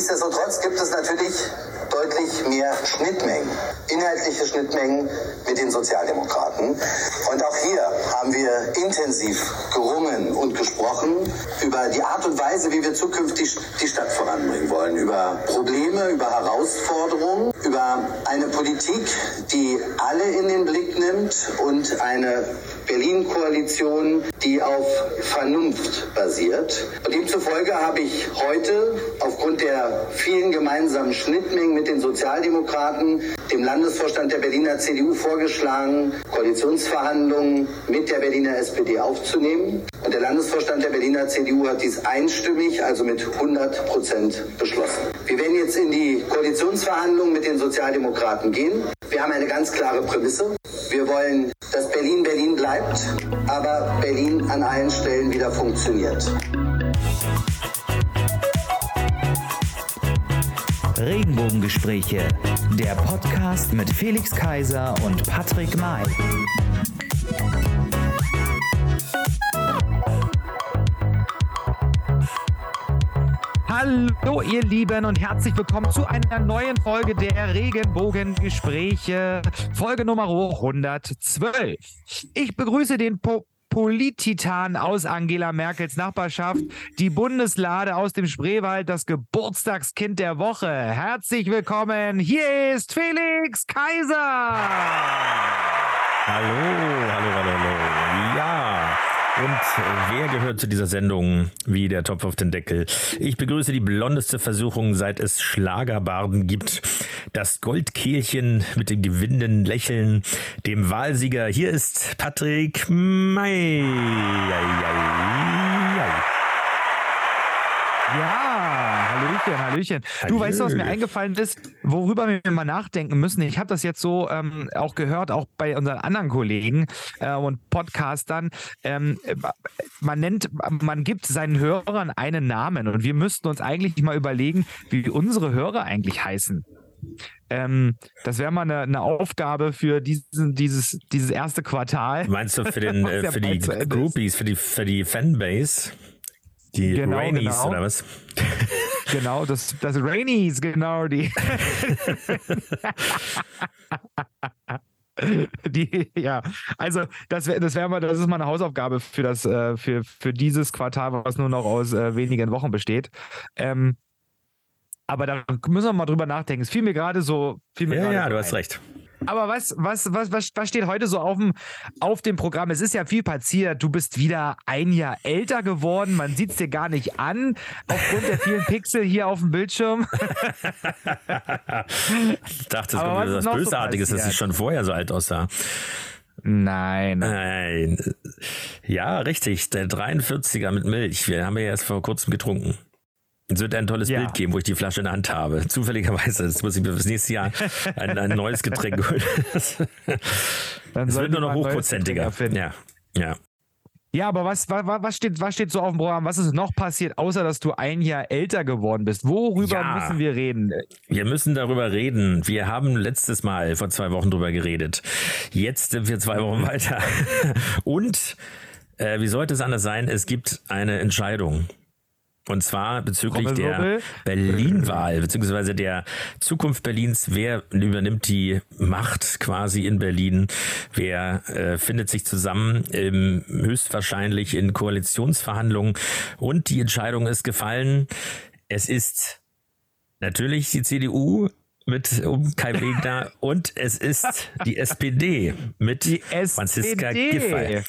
Nichtsdestotrotz gibt es natürlich deutlich mehr Schnittmengen, inhaltliche Schnittmengen mit den Sozialdemokraten. Und auch hier haben wir intensiv gerungen und gesprochen über die Art und Weise, wie wir zukünftig die Stadt voranbringen wollen, über Probleme, über Herausforderungen, über eine Politik, die alle in den Blick nimmt und eine Berlin-Koalition, die auf Vernunft basiert. Demzufolge habe ich heute aufgrund der vielen gemeinsamen Schnittmengen mit den Sozialdemokraten dem Landesvorstand der Berliner CDU vorgeschlagen, Koalitionsverhandlungen mit der Berliner SPD aufzunehmen. Und der Landesvorstand der Berliner CDU hat dies einstimmig, also mit 100 Prozent beschlossen. Wir werden jetzt in die Koalitionsverhandlungen mit den Sozialdemokraten gehen. Wir haben eine ganz klare Prämisse. Wir wollen, dass Berlin Berlin bleibt, aber Berlin an allen Stellen wieder funktioniert. Regenbogengespräche, der Podcast mit Felix Kaiser und Patrick May. Hallo ihr Lieben und herzlich willkommen zu einer neuen Folge der Regenbogengespräche, Folge Nummer 112. Ich begrüße den po Polititan aus Angela Merkels Nachbarschaft, die Bundeslade aus dem Spreewald, das Geburtstagskind der Woche. Herzlich willkommen, hier ist Felix Kaiser. Hallo, hallo, hallo, hallo. Und wer gehört zu dieser Sendung wie der Topf auf den Deckel? Ich begrüße die blondeste Versuchung, seit es Schlagerbarden gibt. Das Goldkehlchen mit dem gewinnenden Lächeln, dem Wahlsieger. Hier ist Patrick May. Ja, Hallöchen, Hallöchen. Du weißt was mir eingefallen ist, worüber wir mal nachdenken müssen. Ich habe das jetzt so ähm, auch gehört, auch bei unseren anderen Kollegen äh, und Podcastern. Ähm, man nennt, man gibt seinen Hörern einen Namen und wir müssten uns eigentlich mal überlegen, wie unsere Hörer eigentlich heißen. Ähm, das wäre mal eine, eine, Aufgabe für diesen, dieses, dieses erste Quartal. Meinst du für, den, äh, für die Groupies, für die, für die Fanbase? Die genau, Rainies genau. oder was? Genau, das, das Rainies, genau, die. die, ja, also das wäre das wär mal, das ist mal eine Hausaufgabe für das, äh, für, für dieses Quartal, was nur noch aus äh, wenigen Wochen besteht. Ähm, aber da müssen wir mal drüber nachdenken. Es fiel mir gerade so. Fiel mir ja, ja, du ein. hast recht. Aber was, was, was, was, was steht heute so auf dem, auf dem Programm? Es ist ja viel passiert. Du bist wieder ein Jahr älter geworden. Man sieht es dir gar nicht an, aufgrund der vielen Pixel hier auf dem Bildschirm. ich dachte, es kommt wieder ist was noch so Bösartiges, dass ich schon vorher so alt aussah. Nein. Nein. Ja, richtig. Der 43er mit Milch. Wir haben ja erst vor kurzem getrunken. Es wird ein tolles Ja. Bild geben, wo ich die Flasche in der Hand habe. Zufälligerweise. Jetzt muss ich mir fürs nächste Jahr ein, ein neues Getränk holen. Dann Es wird nur noch hochprozentiger. Ja. Ja. Ja, aber was, was, was, steht, was steht so auf dem Programm? Was ist noch passiert, außer dass du ein Jahr älter geworden bist? Worüber Ja. müssen wir reden? Wir müssen darüber reden. Wir haben letztes Mal vor zwei Wochen drüber geredet. Jetzt sind wir zwei Wochen weiter. Und äh, wie sollte es anders sein? Es gibt eine Entscheidung. Und zwar bezüglich der. Berlin-Wahl, beziehungsweise der Zukunft Berlins. Wer übernimmt die Macht quasi in Berlin? Wer äh, findet sich zusammen? Ähm, höchstwahrscheinlich in Koalitionsverhandlungen. Und die Entscheidung ist gefallen. Es ist natürlich die CDU mit um Kai Wegner und es ist die SPD mit Die Franziska SPD. Giffey.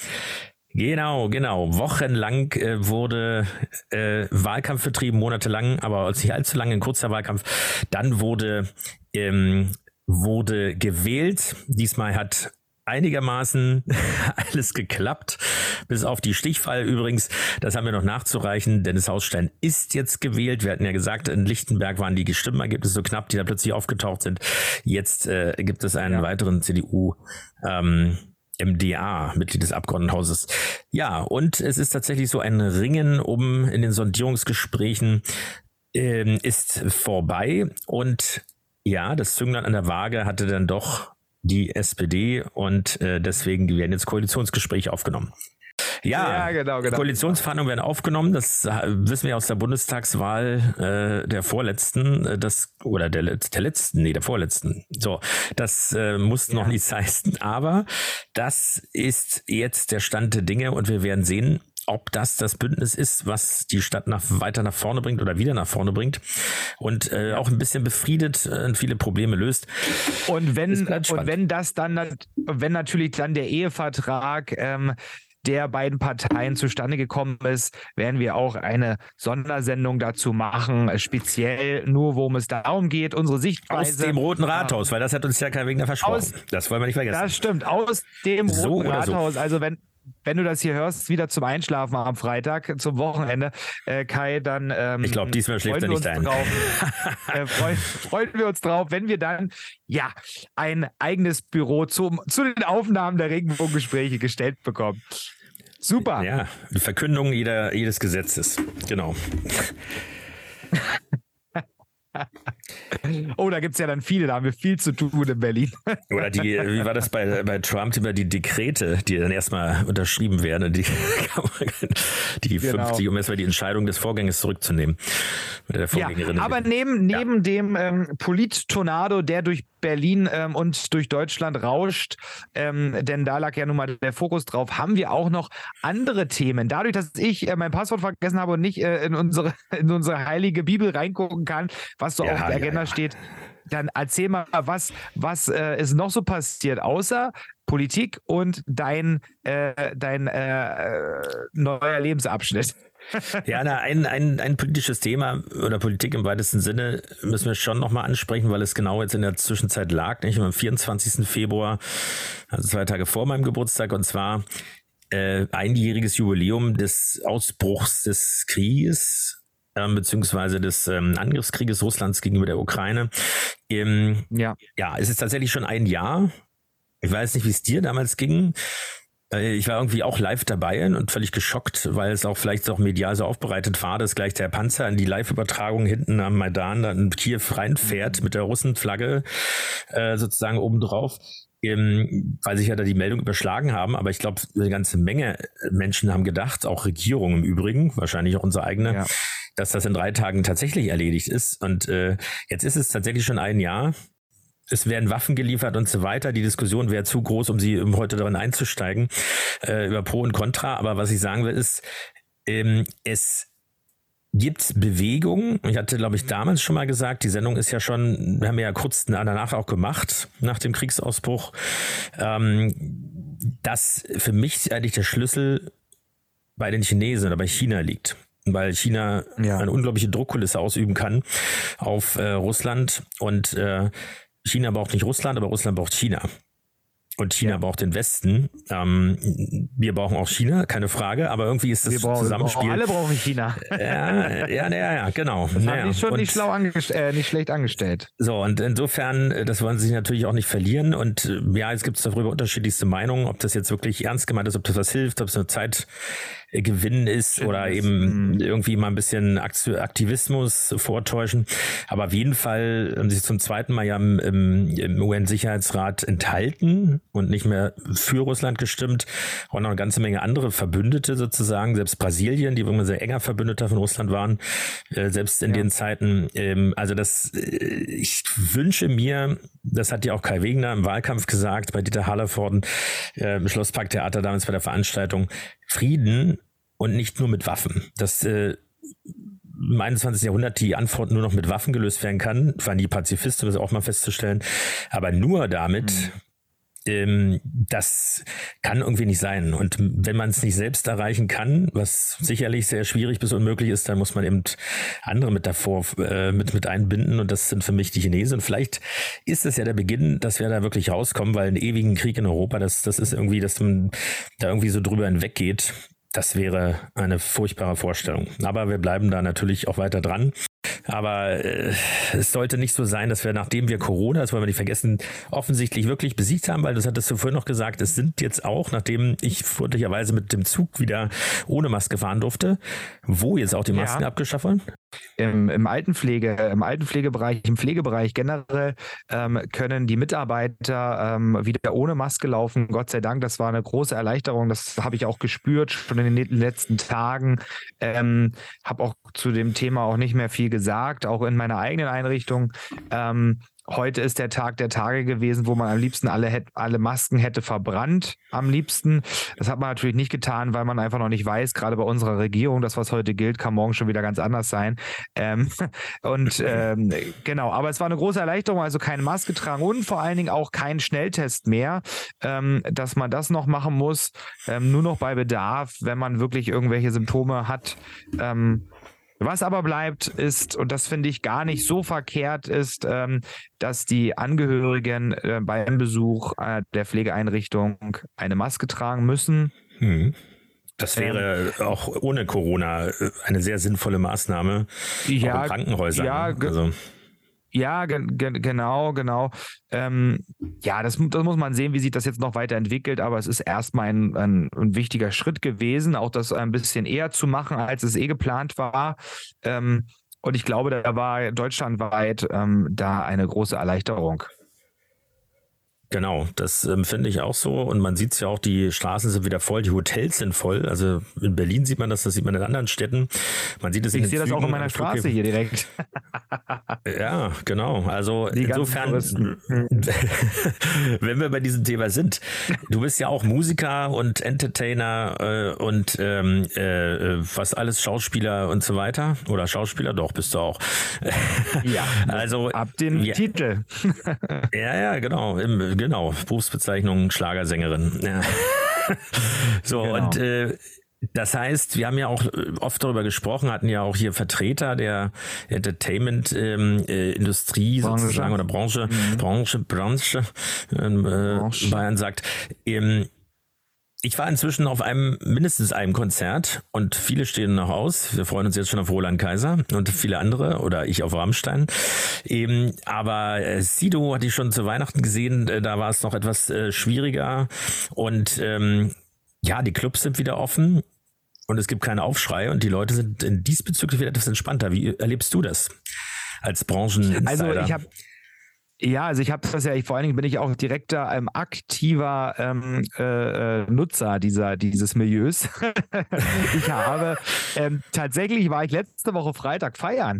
Genau, genau. Wochenlang äh, wurde äh, Wahlkampf betrieben, monatelang, aber nicht allzu lange, ein kurzer Wahlkampf. Dann wurde, ähm, wurde gewählt. Diesmal hat einigermaßen alles geklappt, bis auf die Stichfall übrigens. Das haben wir noch nachzureichen. Dennis Hausstein ist jetzt gewählt. Wir hatten ja gesagt, in Lichtenberg waren die Stimmenergebnisse so knapp, die da plötzlich aufgetaucht sind. Jetzt äh, gibt es einen Ja. weiteren CDU. Ähm, MDA, Mitglied des Abgeordnetenhauses. Ja, und es ist tatsächlich so ein Ringen um in den Sondierungsgesprächen ähm, ist vorbei und ja, das Zünglein an der Waage hatte dann doch die SPD und äh, deswegen werden jetzt Koalitionsgespräche aufgenommen. Ja, ja genau, genau. Koalitionsverhandlungen werden aufgenommen. Das wissen wir aus der Bundestagswahl äh, der vorletzten, äh, das oder der, der letzten, nee, der vorletzten. So, das äh, muss ja. noch nichts heißen, aber das ist jetzt der Stand der Dinge und wir werden sehen, ob das das Bündnis ist, was die Stadt nach, weiter nach vorne bringt oder wieder nach vorne bringt und äh, auch ein bisschen befriedet äh, und viele Probleme löst. Und wenn, und wenn das dann, wenn natürlich dann der Ehevertrag ähm, der beiden Parteien zustande gekommen ist, werden wir auch eine Sondersendung dazu machen, speziell nur, worum es darum geht, unsere Sichtweise. Aus dem Roten Rathaus, weil das hat uns ja kein Wegner versprochen. Aus, das wollen wir nicht vergessen. Das stimmt, aus dem Roten so Rathaus. So. Also wenn, wenn du das hier hörst, wieder zum Einschlafen am Freitag, zum Wochenende, äh, Kai, dann ähm, ich glaube, diesmal schläft er nicht ein. Drauf, äh, freuen, freuen wir uns drauf, wenn wir dann ja ein eigenes Büro zum, zu den Aufnahmen der Regenbogengespräche gestellt bekommen. Super. Ja, Verkündung jeder, jedes Gesetzes. Genau. Oh, da gibt es ja dann viele, da haben wir viel zu tun in Berlin. Oder die, wie war das bei, bei Trump über die Dekrete, die dann erstmal unterschrieben werden, die, die genau. 50, um erstmal die Entscheidung des Vorgängers zurückzunehmen. ja, aber neben, neben ja. dem ähm, Polit-Tornado, der durch Berlin ähm, und durch Deutschland rauscht, ähm, denn da lag ja nun mal der Fokus drauf, haben wir auch noch andere Themen. Dadurch, dass ich äh, mein Passwort vergessen habe und nicht äh, in, unsere, in unsere heilige Bibel reingucken kann, was so ja, der Agenda steht, dann erzähl mal, was, was äh, ist noch so passiert, außer Politik und dein, äh, dein äh, neuer Lebensabschnitt. Ja, na, ein, ein, ein politisches Thema oder Politik im weitesten Sinne müssen wir schon nochmal ansprechen, weil es genau jetzt in der Zwischenzeit lag, nicht? Am 24. Februar, also zwei Tage vor meinem Geburtstag, und zwar äh, einjähriges Jubiläum des Ausbruchs des Krieges ähm, beziehungsweise des ähm, Angriffskrieges Russlands gegenüber der Ukraine. Ähm, ja. ja, es ist tatsächlich schon ein Jahr. Ich weiß nicht, wie es dir damals ging. Äh, ich war irgendwie auch live dabei und völlig geschockt, weil es auch vielleicht auch medial so aufbereitet war, dass gleich der Panzer in die Live-Übertragung hinten am Maidan dann in Kiew reinfährt mit der Russenflagge äh, sozusagen obendrauf. Ähm, weil sich ja da die Meldung überschlagen haben, aber ich glaube, eine ganze Menge Menschen haben gedacht, auch Regierungen im Übrigen, wahrscheinlich auch unsere eigene, ja. Dass das in drei Tagen tatsächlich erledigt ist. Und äh, jetzt ist es tatsächlich schon ein Jahr es werden Waffen geliefert und so weiter. Die Diskussion wäre zu groß, um sie um heute darin einzusteigen, äh, über Pro und Contra. Aber was ich sagen will, ist, ähm, es gibt Bewegung. Ich hatte, glaube ich, damals schon mal gesagt, die Sendung ist ja schon, wir haben ja kurz danach auch gemacht, nach dem Kriegsausbruch, ähm, dass für mich eigentlich der Schlüssel bei den Chinesen oder bei China liegt weil China ja. eine unglaubliche Druckkulisse ausüben kann auf äh, Russland und äh, China braucht nicht Russland, aber Russland braucht China. Und China ja. braucht den Westen. Ähm, wir brauchen auch China, keine Frage, aber irgendwie ist das wir brauchen, Zusammenspiel. Alle brauchen China. ja, ja, ja, ja, genau. Das naja. haben die schon und, nicht, schlau äh, nicht schlecht angestellt. So, und insofern, äh, das wollen sie sich natürlich auch nicht verlieren. Und äh, ja, jetzt gibt es darüber unterschiedlichste Meinungen, ob das jetzt wirklich ernst gemeint ist, ob das was hilft, ob es eine Zeit Gewinn ist oder eben mhm. irgendwie mal ein bisschen Aktivismus vortäuschen. Aber auf jeden Fall haben sie sich zum zweiten Mal ja im, im UN-Sicherheitsrat enthalten und nicht mehr für Russland gestimmt. Auch noch eine ganze Menge andere Verbündete sozusagen, selbst Brasilien, die immer sehr enger Verbündeter von Russland waren, äh, selbst in ja. den Zeiten. Ähm, also das, äh, ich wünsche mir, das hat ja auch Kai Wegner im Wahlkampf gesagt, bei Dieter Hallervorden äh, im Schlossparktheater damals bei der Veranstaltung, Frieden und nicht nur mit Waffen. Dass äh, im 21. Jahrhundert die Antwort nur noch mit Waffen gelöst werden kann, waren die Pazifisten, das auch mal festzustellen. Aber nur damit, mhm. ähm, das kann irgendwie nicht sein. Und wenn man es nicht selbst erreichen kann, was sicherlich sehr schwierig bis unmöglich ist, dann muss man eben andere mit davor äh, mit, mit einbinden. Und das sind für mich die Chinesen. Und vielleicht ist es ja der Beginn, dass wir da wirklich rauskommen, weil einen ewigen Krieg in Europa, das, das ist irgendwie, dass man da irgendwie so drüber hinweggeht. Das wäre eine furchtbare Vorstellung. Aber wir bleiben da natürlich auch weiter dran. Aber äh, es sollte nicht so sein, dass wir, nachdem wir Corona, das wollen wir nicht vergessen, offensichtlich wirklich besiegt haben, weil das hattest du vorhin noch gesagt, es sind jetzt auch, nachdem ich freundlicherweise mit dem Zug wieder ohne Maske fahren durfte, wo jetzt auch die Masken ja. abgeschafft wurden? Im, Im Altenpflege, im Altenpflegebereich, im Pflegebereich generell ähm, können die Mitarbeiter ähm, wieder ohne Maske laufen. Gott sei Dank, das war eine große Erleichterung. Das habe ich auch gespürt schon in den letzten Tagen. Ähm, habe auch zu dem Thema auch nicht mehr viel gesagt, auch in meiner eigenen Einrichtung. Ähm, Heute ist der Tag der Tage gewesen, wo man am liebsten alle, alle Masken hätte verbrannt. Am liebsten. Das hat man natürlich nicht getan, weil man einfach noch nicht weiß, gerade bei unserer Regierung, das, was heute gilt, kann morgen schon wieder ganz anders sein. Ähm, und ähm, genau, aber es war eine große Erleichterung, also keine Maske tragen und vor allen Dingen auch kein Schnelltest mehr, ähm, dass man das noch machen muss, ähm, nur noch bei Bedarf, wenn man wirklich irgendwelche Symptome hat. Ähm, was aber bleibt, ist, und das finde ich gar nicht so verkehrt, ist, ähm, dass die Angehörigen äh, beim Besuch äh, der Pflegeeinrichtung eine Maske tragen müssen. Hm. Das wäre ähm, auch ohne Corona äh, eine sehr sinnvolle Maßnahme. Ja, in Krankenhäusern. Ja, also. Ja, ge ge genau, genau. Ähm, ja, das, das, muss man sehen, wie sich das jetzt noch weiterentwickelt, aber es ist erstmal ein, ein, ein, wichtiger Schritt gewesen, auch das ein bisschen eher zu machen, als es eh geplant war. Ähm, und ich glaube, da war deutschlandweit ähm, da eine große Erleichterung. Genau, das ähm, finde ich auch so. Und man sieht es ja auch, die Straßen sind wieder voll, die Hotels sind voll. Also in Berlin sieht man das, das sieht man in anderen Städten. Man sieht es Ich sehe das auch in meiner Straße hier direkt. ja, genau. Also die insofern, wenn wir bei diesem Thema sind, du bist ja auch Musiker und Entertainer äh, und ähm, äh, was alles Schauspieler und so weiter. Oder Schauspieler, doch, bist du auch. ja, also ab dem ja. Titel. ja, ja, genau. Im, genau, Berufsbezeichnung Schlagersängerin. Ja. so, genau. und äh, das heißt, wir haben ja auch äh, oft darüber gesprochen, hatten ja auch hier Vertreter der Entertainment-Industrie ähm, äh, sozusagen oder Branche, mhm. Branche, Branche, ähm, äh, Branche. Bayern sagt, ähm, ich war inzwischen auf einem, mindestens einem Konzert und viele stehen noch aus. Wir freuen uns jetzt schon auf Roland Kaiser und viele andere oder ich auf Rammstein. Eben, aber äh, Sido hatte ich schon zu Weihnachten gesehen, äh, da war es noch etwas äh, schwieriger und ähm, ja, die Clubs sind wieder offen und es gibt keine Aufschrei und die Leute sind diesbezüglich wieder etwas entspannter. Wie erlebst du das als Branchen? Also ich habe ja, also ich habe das ja, ich, vor allen Dingen bin ich auch direkter ähm, aktiver ähm, äh, äh Nutzer dieser, dieses Milieus. ich habe ähm, tatsächlich war ich letzte Woche Freitag feiern.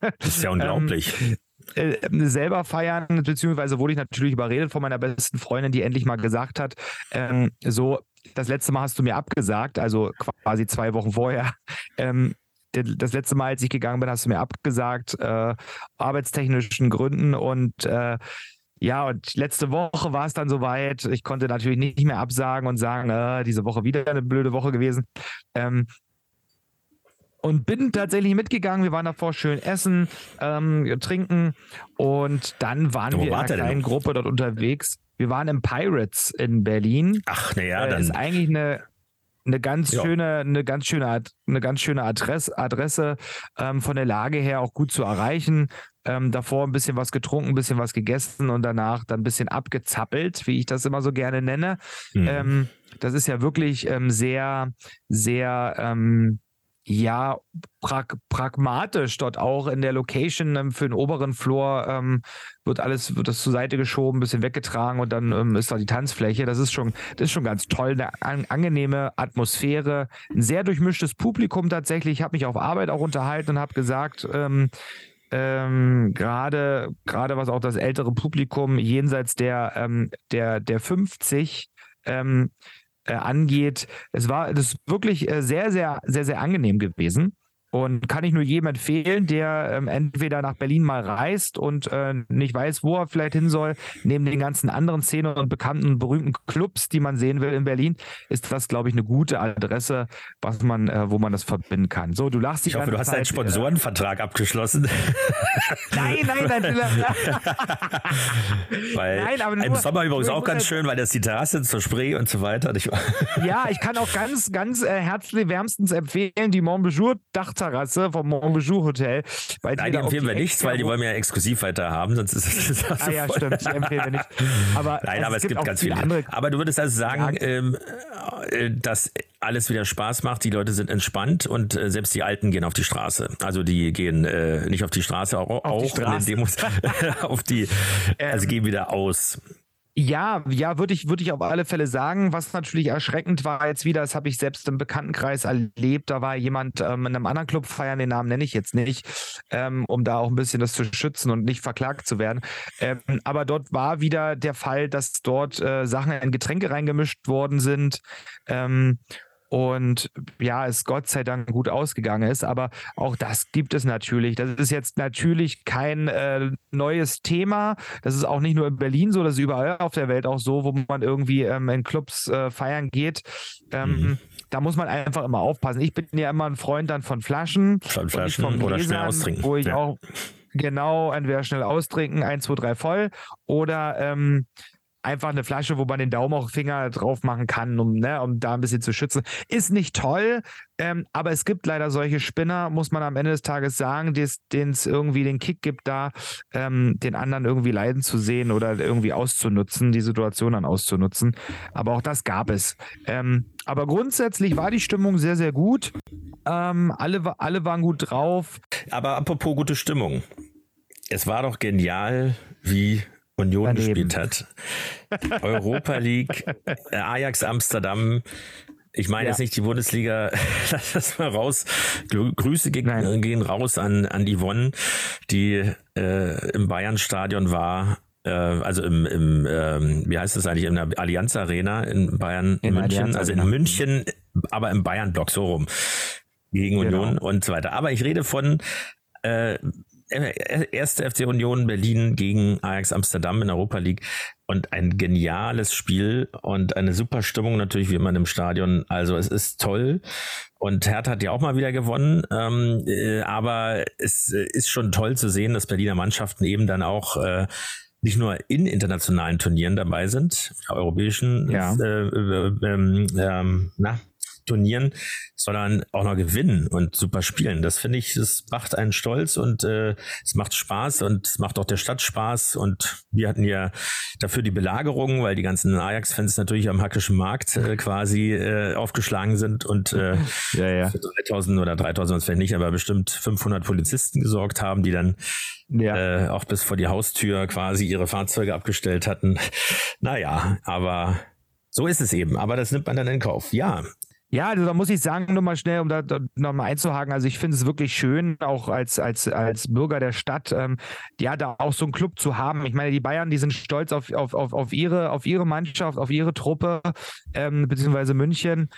das ist ja unglaublich. Ähm, äh, selber feiern, beziehungsweise wurde ich natürlich überredet von meiner besten Freundin, die endlich mal gesagt hat, ähm, so, das letzte Mal hast du mir abgesagt, also quasi zwei Wochen vorher. Ähm, das letzte Mal, als ich gegangen bin, hast du mir abgesagt, äh, arbeitstechnischen Gründen und äh, ja, und letzte Woche war es dann soweit. Ich konnte natürlich nicht mehr absagen und sagen, äh, diese Woche wieder eine blöde Woche gewesen. Ähm, und bin tatsächlich mitgegangen. Wir waren davor schön essen, ähm, trinken und dann waren Wo wir in einer kleinen Gruppe dort unterwegs. Wir waren im Pirates in Berlin. Ach, naja, äh, dann. Ist eigentlich eine eine ganz ja. schöne, eine ganz schöne, eine ganz schöne Adresse, Adresse ähm, von der Lage her auch gut zu erreichen. Ähm, davor ein bisschen was getrunken, ein bisschen was gegessen und danach dann ein bisschen abgezappelt, wie ich das immer so gerne nenne. Mhm. Ähm, das ist ja wirklich ähm, sehr, sehr ähm, ja, prag pragmatisch dort auch in der Location ähm, für den oberen Floor ähm, wird alles, wird das zur Seite geschoben, ein bisschen weggetragen und dann ähm, ist da die Tanzfläche. Das ist schon, das ist schon ganz toll. Eine an, angenehme Atmosphäre, ein sehr durchmischtes Publikum tatsächlich. Ich habe mich auf Arbeit auch unterhalten und habe gesagt, ähm, ähm, gerade gerade was auch das ältere Publikum jenseits der ähm, der der 50 ähm, äh, angeht. Es war das wirklich äh, sehr, sehr, sehr, sehr angenehm gewesen. Und kann ich nur jedem empfehlen, der ähm, entweder nach Berlin mal reist und äh, nicht weiß, wo er vielleicht hin soll, neben den ganzen anderen Szenen und bekannten und berühmten Clubs, die man sehen will in Berlin, ist das, glaube ich, eine gute Adresse, was man, äh, wo man das verbinden kann. So, du lachst Ich hoffe, du hast Zeit, einen Sponsorenvertrag äh, abgeschlossen. nein, nein, nein. weil nein, aber nur, im Sommer übrigens auch ganz schön, weil das die Terrasse zur Spree und so weiter. ja, ich kann auch ganz, ganz äh, herzlich wärmstens empfehlen, die Montbéjour Dachterrasse vom Monbijou Hotel. Nein, die empfehlen wir nicht, weil die wollen wir ja exklusiv weiter haben, sonst ist es Ah ja, stimmt, die empfehlen wir nicht. Aber Nein, aber es, gibt, gibt ganz viele. Andere aber du würdest also sagen, ähm, äh, dass alles wieder Spaß macht, die Leute sind entspannt und äh, selbst die Alten gehen auf die Straße. Also die gehen äh, nicht auf die Straße, auch, auf auch die Straße. in den Demos, auf die, also ähm, gehen wieder aus. Ja, ja, würde ich, würde ich auf alle Fälle sagen. Was natürlich erschreckend war jetzt wieder, das habe ich selbst im Bekanntenkreis erlebt. Da war jemand ähm, in einem anderen Club feiern, den Namen nenne ich jetzt nicht, ähm, um da auch ein bisschen das zu schützen und nicht verklagt zu werden. Ähm, aber dort war wieder der Fall, dass dort äh, Sachen in Getränke reingemischt worden sind. Ähm, und ja, es Gott sei Dank gut ausgegangen ist. Aber auch das gibt es natürlich. Das ist jetzt natürlich kein äh, neues Thema. Das ist auch nicht nur in Berlin so, das ist überall auf der Welt auch so, wo man irgendwie ähm, in Clubs äh, feiern geht. Ähm, mhm. Da muss man einfach immer aufpassen. Ich bin ja immer ein Freund dann von Flaschen. Von Flaschen oder Gläsern, schnell austrinken. Wo ich ja. auch genau entweder schnell austrinken, 1, 2, 3 voll oder ähm, einfach eine Flasche, wo man den Daumen auch Finger drauf machen kann, um, ne, um da ein bisschen zu schützen. Ist nicht toll, ähm, aber es gibt leider solche Spinner, muss man am Ende des Tages sagen, denen es irgendwie den Kick gibt, da ähm, den anderen irgendwie leiden zu sehen oder irgendwie auszunutzen, die Situation dann auszunutzen. Aber auch das gab es. Ähm, aber grundsätzlich war die Stimmung sehr, sehr gut. Ähm, alle, alle waren gut drauf. Aber apropos gute Stimmung. Es war doch genial, wie Union Daneben. gespielt hat. Europa League, äh, Ajax Amsterdam. Ich meine ja. jetzt nicht die Bundesliga, lass das mal raus. Grüße gehen, gehen raus an, an Yvonne, die äh, im Bayern-Stadion war. Äh, also im, im ähm, wie heißt das eigentlich, in der Allianz Arena in Bayern, in München, also in München, aber im Bayern-Block so rum. Gegen genau. Union und so weiter. Aber ich rede von äh, erste FC Union Berlin gegen Ajax Amsterdam in Europa League und ein geniales Spiel und eine super Stimmung natürlich wie immer im Stadion. Also es ist toll und Hertha hat ja auch mal wieder gewonnen, ähm, äh, aber es äh, ist schon toll zu sehen, dass Berliner Mannschaften eben dann auch äh, nicht nur in internationalen Turnieren dabei sind, europäischen, ja. äh, äh, ähm, ähm, na, Turnieren, sondern auch noch gewinnen und super spielen. Das finde ich, das macht einen stolz und äh, es macht Spaß und es macht auch der Stadt Spaß. Und wir hatten ja dafür die Belagerung, weil die ganzen Ajax-Fans natürlich am hackischen Markt äh, quasi äh, aufgeschlagen sind und äh, ja, ja. für 3000 oder 3000 vielleicht nicht, aber bestimmt 500 Polizisten gesorgt haben, die dann ja. äh, auch bis vor die Haustür quasi ihre Fahrzeuge abgestellt hatten. Naja, aber so ist es eben. Aber das nimmt man dann in Kauf. Ja, ja, also da muss ich sagen, nur mal schnell, um da, da nochmal einzuhaken, also ich finde es wirklich schön, auch als, als, als Bürger der Stadt, ähm, ja, da auch so einen Club zu haben. Ich meine, die Bayern, die sind stolz auf, auf, auf, auf, ihre, auf ihre Mannschaft, auf ihre Truppe, ähm, beziehungsweise München.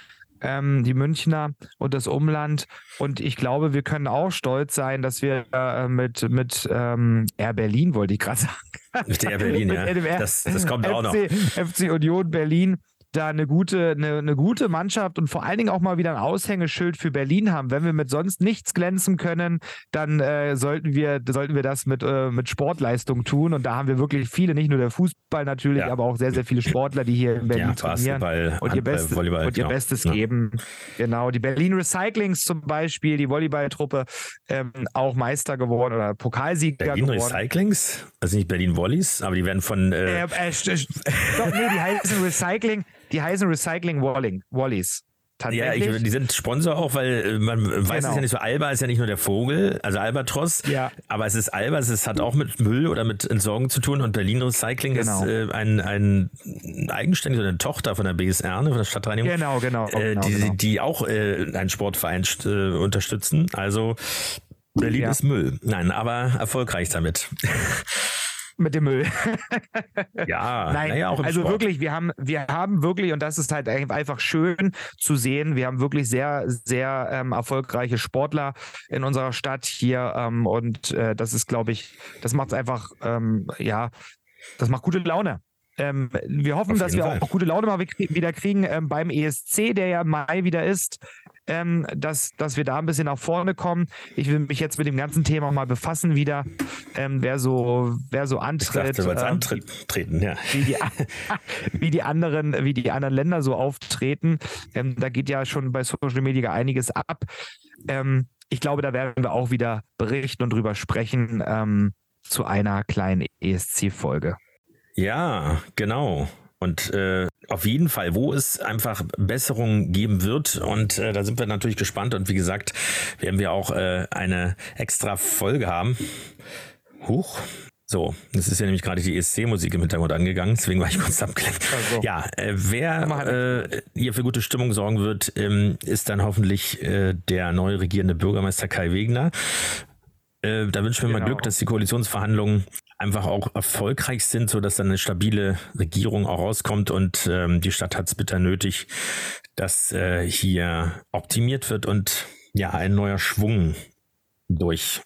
Ähm, die Münchner und das Umland. Und ich glaube, wir können auch stolz sein, dass wir äh, mit, mit ähm, Air Berlin, wollte ich gerade sagen. Mit Air Berlin, ja. Das, das kommt FC, auch noch. FC Union Berlin da eine gute, eine, eine gute Mannschaft und vor allen Dingen auch mal wieder ein Aushängeschild für Berlin haben. Wenn wir mit sonst nichts glänzen können, dann äh, sollten wir, sollten wir das mit, äh, mit Sportleistung tun. Und da haben wir wirklich viele, nicht nur der Fußball natürlich, ja. aber auch sehr, sehr viele Sportler, die hier in Berlin ja, trainieren und ihr, Best, Volleyball, und ihr genau. Bestes ja. geben. Genau, die Berlin Recyclings zum Beispiel, die Volleyballtruppe, ähm, auch Meister geworden oder Pokalsieger Berlin geworden. Recyclings? Also nicht Berlin Volleys, aber die werden von. Äh, äh, äh, doch, nee, die heißen Recycling. Die heißen Recycling Wallies. Ja, ich, die sind Sponsor auch, weil äh, man weiß genau. es ja nicht so, Alba ist ja nicht nur der Vogel, also Albatross, ja. aber es ist Alba, es hat auch mit Müll oder mit Entsorgung zu tun und Berlin Recycling genau. ist äh, ein, ein eigenständig oder eine Tochter von der BSR, ne, von der Stadtreinigung, genau, genau, äh, genau, die, genau. die auch äh, einen Sportverein äh, unterstützen, also Berlin ja. ist Müll. Nein, aber erfolgreich damit. mit dem Müll. ja, nein, naja, auch im also Sport. wirklich, wir haben, wir haben wirklich, und das ist halt einfach schön zu sehen, wir haben wirklich sehr, sehr ähm, erfolgreiche Sportler in unserer Stadt hier ähm, und äh, das ist, glaube ich, das macht es einfach, ähm, ja, das macht gute Laune. Ähm, wir hoffen, dass wir Fall. auch gute Laune mal wieder kriegen ähm, beim ESC, der ja im Mai wieder ist ähm, dass, dass wir da ein bisschen nach vorne kommen. Ich will mich jetzt mit dem ganzen Thema mal befassen wieder, ähm, wer so, wer so antritt. Dachte, ähm, antreten, ja. Wie die, wie die anderen, wie die anderen Länder so auftreten. Ähm, da geht ja schon bei Social Media einiges ab. Ähm, ich glaube, da werden wir auch wieder berichten und drüber sprechen ähm, zu einer kleinen ESC-Folge. Ja, genau. Und äh, auf jeden Fall, wo es einfach Besserungen geben wird. Und äh, da sind wir natürlich gespannt. Und wie gesagt, werden wir auch äh, eine extra Folge haben. Huch. So, das ist ja nämlich gerade die ESC-Musik im Hintergrund angegangen, deswegen war ich kurz abgelenkt. Also. Ja, äh, wer äh, hier für gute Stimmung sorgen wird, ähm, ist dann hoffentlich äh, der neu regierende Bürgermeister Kai Wegner. Äh, da wünschen wir genau. mal Glück, dass die Koalitionsverhandlungen einfach auch erfolgreich sind, so dass dann eine stabile Regierung auch rauskommt und ähm, die Stadt hat es bitter nötig, dass äh, hier optimiert wird und ja ein neuer Schwung durch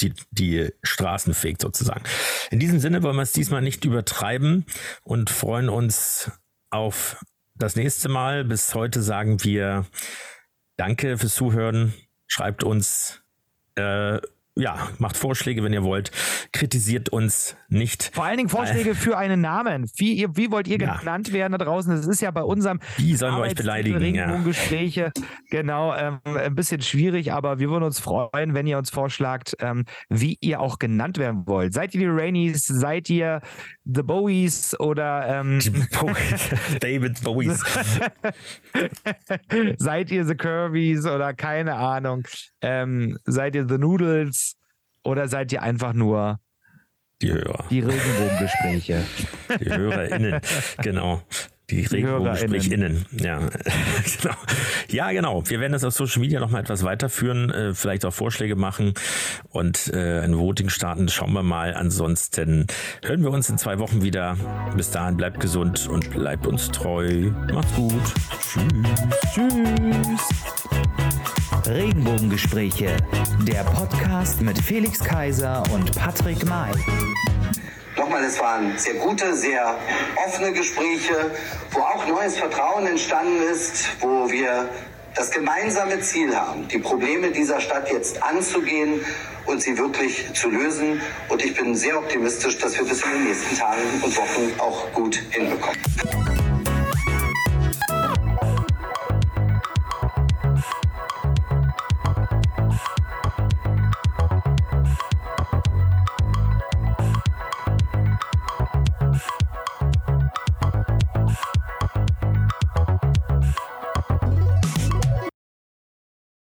die, die Straßen fegt sozusagen. In diesem Sinne wollen wir es diesmal nicht übertreiben und freuen uns auf das nächste Mal. Bis heute sagen wir Danke fürs Zuhören. Schreibt uns äh, ja, macht Vorschläge, wenn ihr wollt. Kritisiert uns nicht. Vor allen Dingen Vorschläge äh, für einen Namen. Wie, wie wollt ihr ja. genannt werden da draußen? Das ist ja bei unserem Wie sollen wir euch beleidigen? Ja. Gespräche genau ähm, ein bisschen schwierig, aber wir würden uns freuen, wenn ihr uns vorschlagt, ähm, wie ihr auch genannt werden wollt. Seid ihr die Rainies? Seid ihr The Bowies oder ähm, David Bowies? seid ihr The Curvies oder keine Ahnung? Ähm, seid ihr The Noodles oder seid ihr einfach nur die Hörer? Die Regenbogengespräche. Die HörerInnen, genau. Die RegenbogengesprächInnen. Ja, genau. Ja, genau. Wir werden das auf Social Media noch mal etwas weiterführen, äh, vielleicht auch Vorschläge machen und äh, ein Voting starten. Schauen wir mal. Ansonsten hören wir uns in zwei Wochen wieder. Bis dahin bleibt gesund und bleibt uns treu. Macht's gut. Tschüss. Tschüss. Regenbogengespräche, der Podcast mit Felix Kaiser und Patrick May. Nochmal, es waren sehr gute, sehr offene Gespräche, wo auch neues Vertrauen entstanden ist, wo wir das gemeinsame Ziel haben, die Probleme dieser Stadt jetzt anzugehen und sie wirklich zu lösen. Und ich bin sehr optimistisch, dass wir das in den nächsten Tagen und Wochen auch gut hinbekommen.